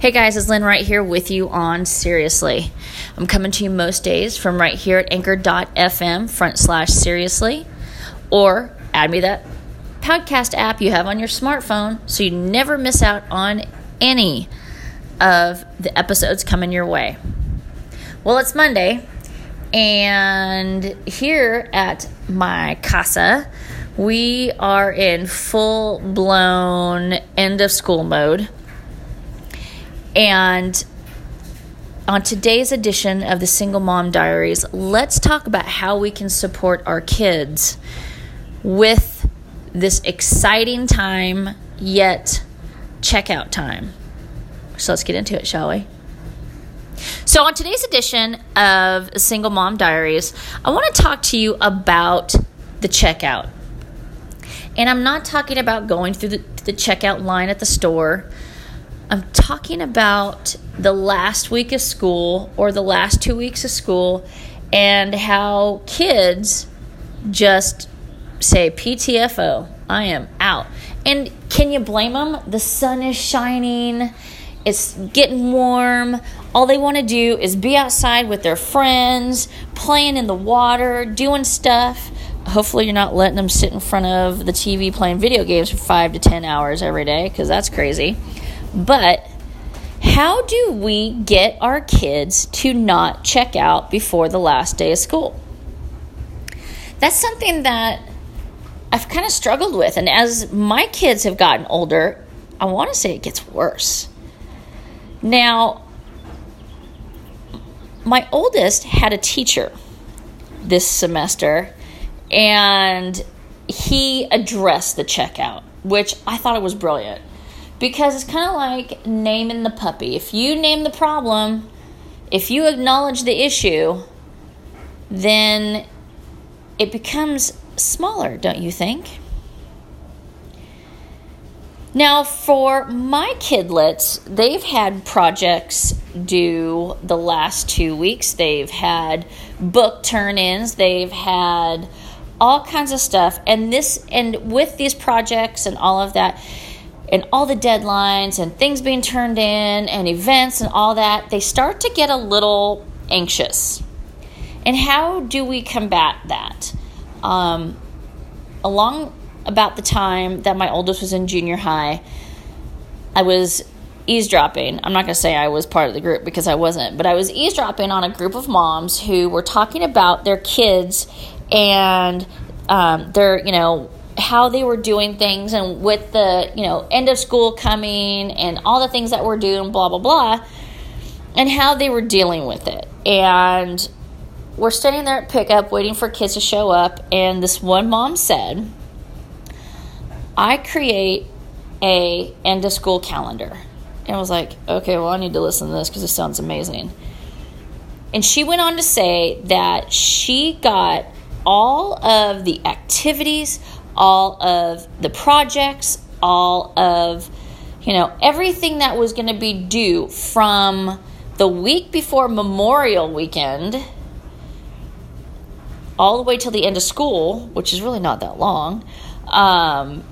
Hey guys, it's Lynn right here with you on Seriously. I'm coming to you most days from right here at anchor.fm front slash seriously, or add me that podcast app you have on your smartphone so you never miss out on any of the episodes coming your way. Well, it's Monday, and here at my casa, we are in full blown end of school mode. And on today's edition of the Single Mom Diaries, let's talk about how we can support our kids with this exciting time, yet checkout time. So let's get into it, shall we? So, on today's edition of Single Mom Diaries, I want to talk to you about the checkout. And I'm not talking about going through the, the checkout line at the store. I'm talking about the last week of school or the last two weeks of school and how kids just say, PTFO, I am out. And can you blame them? The sun is shining, it's getting warm. All they want to do is be outside with their friends, playing in the water, doing stuff. Hopefully, you're not letting them sit in front of the TV playing video games for five to 10 hours every day because that's crazy. But how do we get our kids to not check out before the last day of school? That's something that I've kind of struggled with. And as my kids have gotten older, I want to say it gets worse. Now, my oldest had a teacher this semester, and he addressed the checkout, which I thought it was brilliant because it's kind of like naming the puppy. If you name the problem, if you acknowledge the issue, then it becomes smaller, don't you think? Now, for my kidlets, they've had projects due the last two weeks. They've had book turn ins, they've had all kinds of stuff. And this, and with these projects and all of that, and all the deadlines and things being turned in and events and all that, they start to get a little anxious. And how do we combat that? Um, along about the time that my oldest was in junior high, I was eavesdropping. I'm not going to say I was part of the group because I wasn't, but I was eavesdropping on a group of moms who were talking about their kids and um, their, you know, how they were doing things and with the, you know, end of school coming and all the things that we're doing, blah, blah, blah, and how they were dealing with it. And we're standing there at pickup waiting for kids to show up, and this one mom said, I create a end of school calendar. And I was like, okay, well, I need to listen to this because it sounds amazing. And she went on to say that she got all of the activities, all of the projects, all of, you know, everything that was going to be due from the week before Memorial Weekend all the way till the end of school, which is really not that long. Um,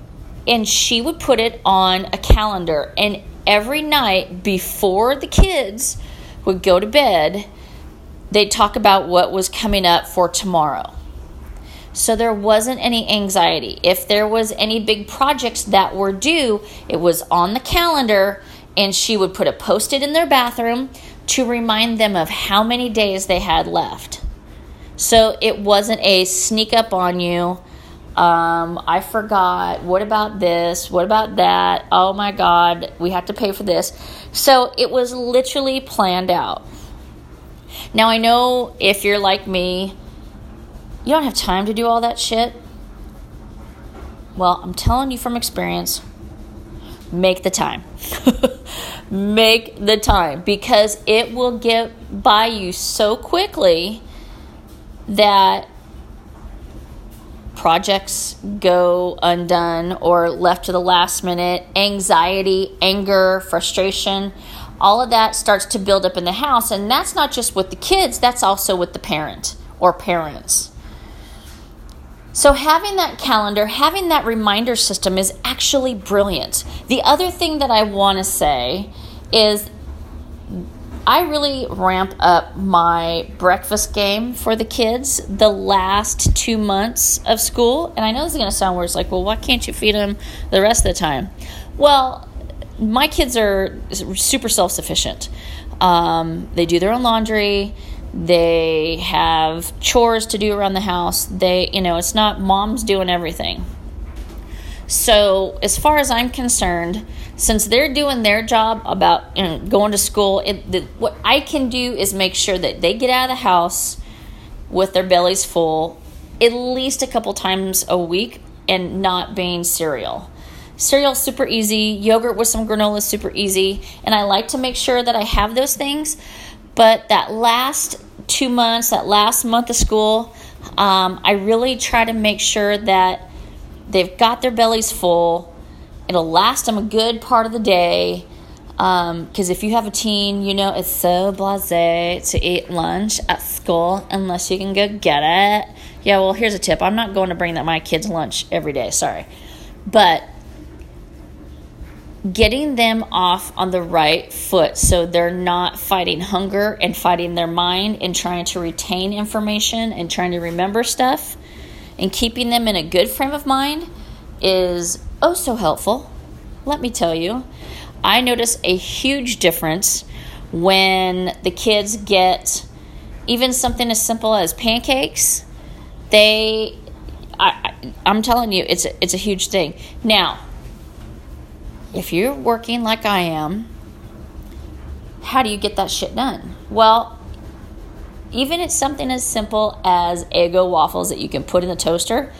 and she would put it on a calendar. And every night before the kids would go to bed, they'd talk about what was coming up for tomorrow. So there wasn't any anxiety. If there was any big projects that were due, it was on the calendar, and she would put a post it in their bathroom to remind them of how many days they had left. So it wasn't a sneak up on you. Um, I forgot. What about this? What about that? Oh my God, we have to pay for this. So it was literally planned out. Now, I know if you're like me, you don't have time to do all that shit. Well, I'm telling you from experience, make the time. make the time because it will get by you so quickly that projects go undone or left to the last minute, anxiety, anger, frustration, all of that starts to build up in the house. And that's not just with the kids, that's also with the parent or parents. So, having that calendar, having that reminder system is actually brilliant. The other thing that I want to say is I really ramp up my breakfast game for the kids the last two months of school. And I know this is going to sound weird. It's like, well, why can't you feed them the rest of the time? Well, my kids are super self sufficient. Um, they do their own laundry. They have chores to do around the house. They, you know, it's not mom's doing everything. So, as far as I'm concerned, since they're doing their job about you know, going to school, it, the, what I can do is make sure that they get out of the house with their bellies full at least a couple times a week and not being cereal. Cereal's super easy, yogurt with some granola super easy, and I like to make sure that I have those things. But that last two months, that last month of school, um, I really try to make sure that they've got their bellies full. It'll last them a good part of the day. Because um, if you have a teen, you know it's so blase to eat lunch at school unless you can go get it. Yeah, well, here's a tip. I'm not going to bring that my kids lunch every day. Sorry, but getting them off on the right foot so they're not fighting hunger and fighting their mind and trying to retain information and trying to remember stuff and keeping them in a good frame of mind is oh so helpful. Let me tell you, I notice a huge difference when the kids get even something as simple as pancakes. They, I, I'm telling you, it's a, it's a huge thing. Now, if you're working like I am, how do you get that shit done? Well, even it's something as simple as Eggo waffles that you can put in the toaster,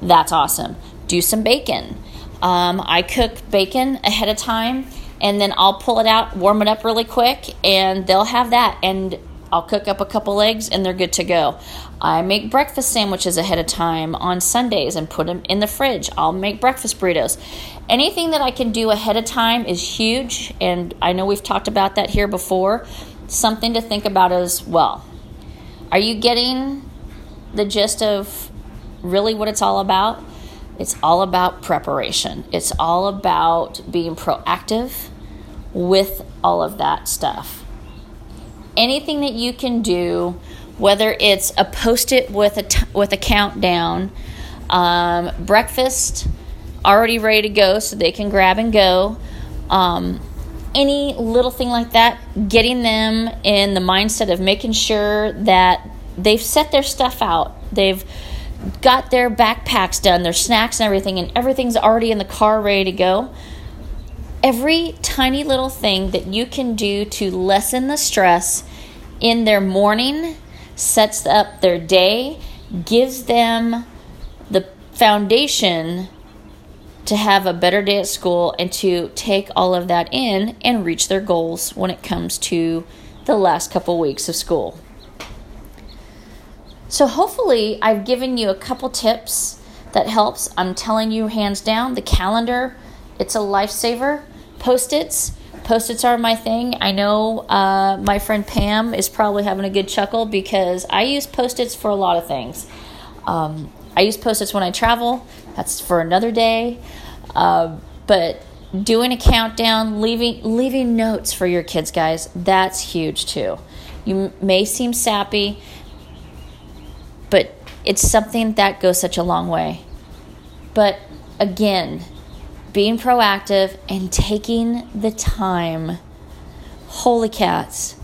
that's awesome. Do some bacon. Um, I cook bacon ahead of time and then I'll pull it out, warm it up really quick, and they'll have that. And I'll cook up a couple eggs and they're good to go. I make breakfast sandwiches ahead of time on Sundays and put them in the fridge. I'll make breakfast burritos. Anything that I can do ahead of time is huge, and I know we've talked about that here before. Something to think about as well. Are you getting the gist of really what it's all about? It's all about preparation, it's all about being proactive with all of that stuff. Anything that you can do, whether it's a post it with a, t- with a countdown, um, breakfast already ready to go so they can grab and go. Um, any little thing like that, getting them in the mindset of making sure that they've set their stuff out. They've got their backpacks done, their snacks and everything, and everything's already in the car ready to go. Every tiny little thing that you can do to lessen the stress in their morning sets up their day, gives them the foundation to have a better day at school and to take all of that in and reach their goals when it comes to the last couple weeks of school. So hopefully I've given you a couple tips that helps. I'm telling you hands down the calendar, it's a lifesaver. Post-its, post-its are my thing. I know uh, my friend Pam is probably having a good chuckle because I use post-its for a lot of things. Um, I use post-its when I travel. That's for another day. Uh, but doing a countdown, leaving leaving notes for your kids, guys, that's huge too. You may seem sappy, but it's something that goes such a long way. But again, being proactive and taking the time. Holy cats.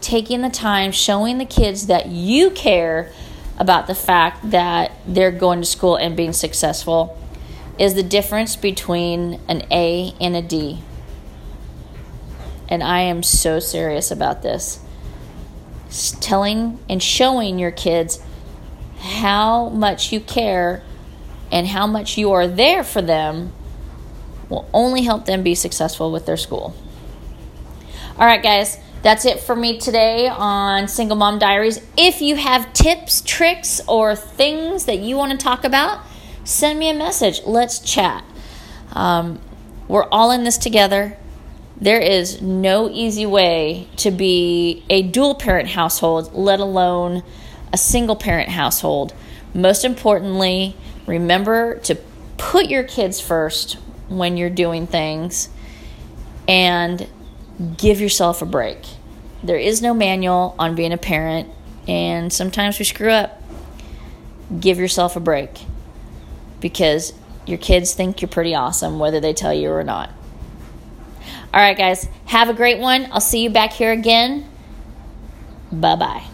Taking the time, showing the kids that you care about the fact that they're going to school and being successful is the difference between an A and a D. And I am so serious about this. Telling and showing your kids how much you care and how much you are there for them will only help them be successful with their school. All right, guys that's it for me today on Single Mom Diaries. If you have tips, tricks, or things that you want to talk about, send me a message. Let's chat. Um, we're all in this together. There is no easy way to be a dual parent household, let alone a single parent household. Most importantly, remember to put your kids first when you're doing things and give yourself a break. There is no manual on being a parent, and sometimes we screw up. Give yourself a break because your kids think you're pretty awesome, whether they tell you or not. All right, guys, have a great one. I'll see you back here again. Bye bye.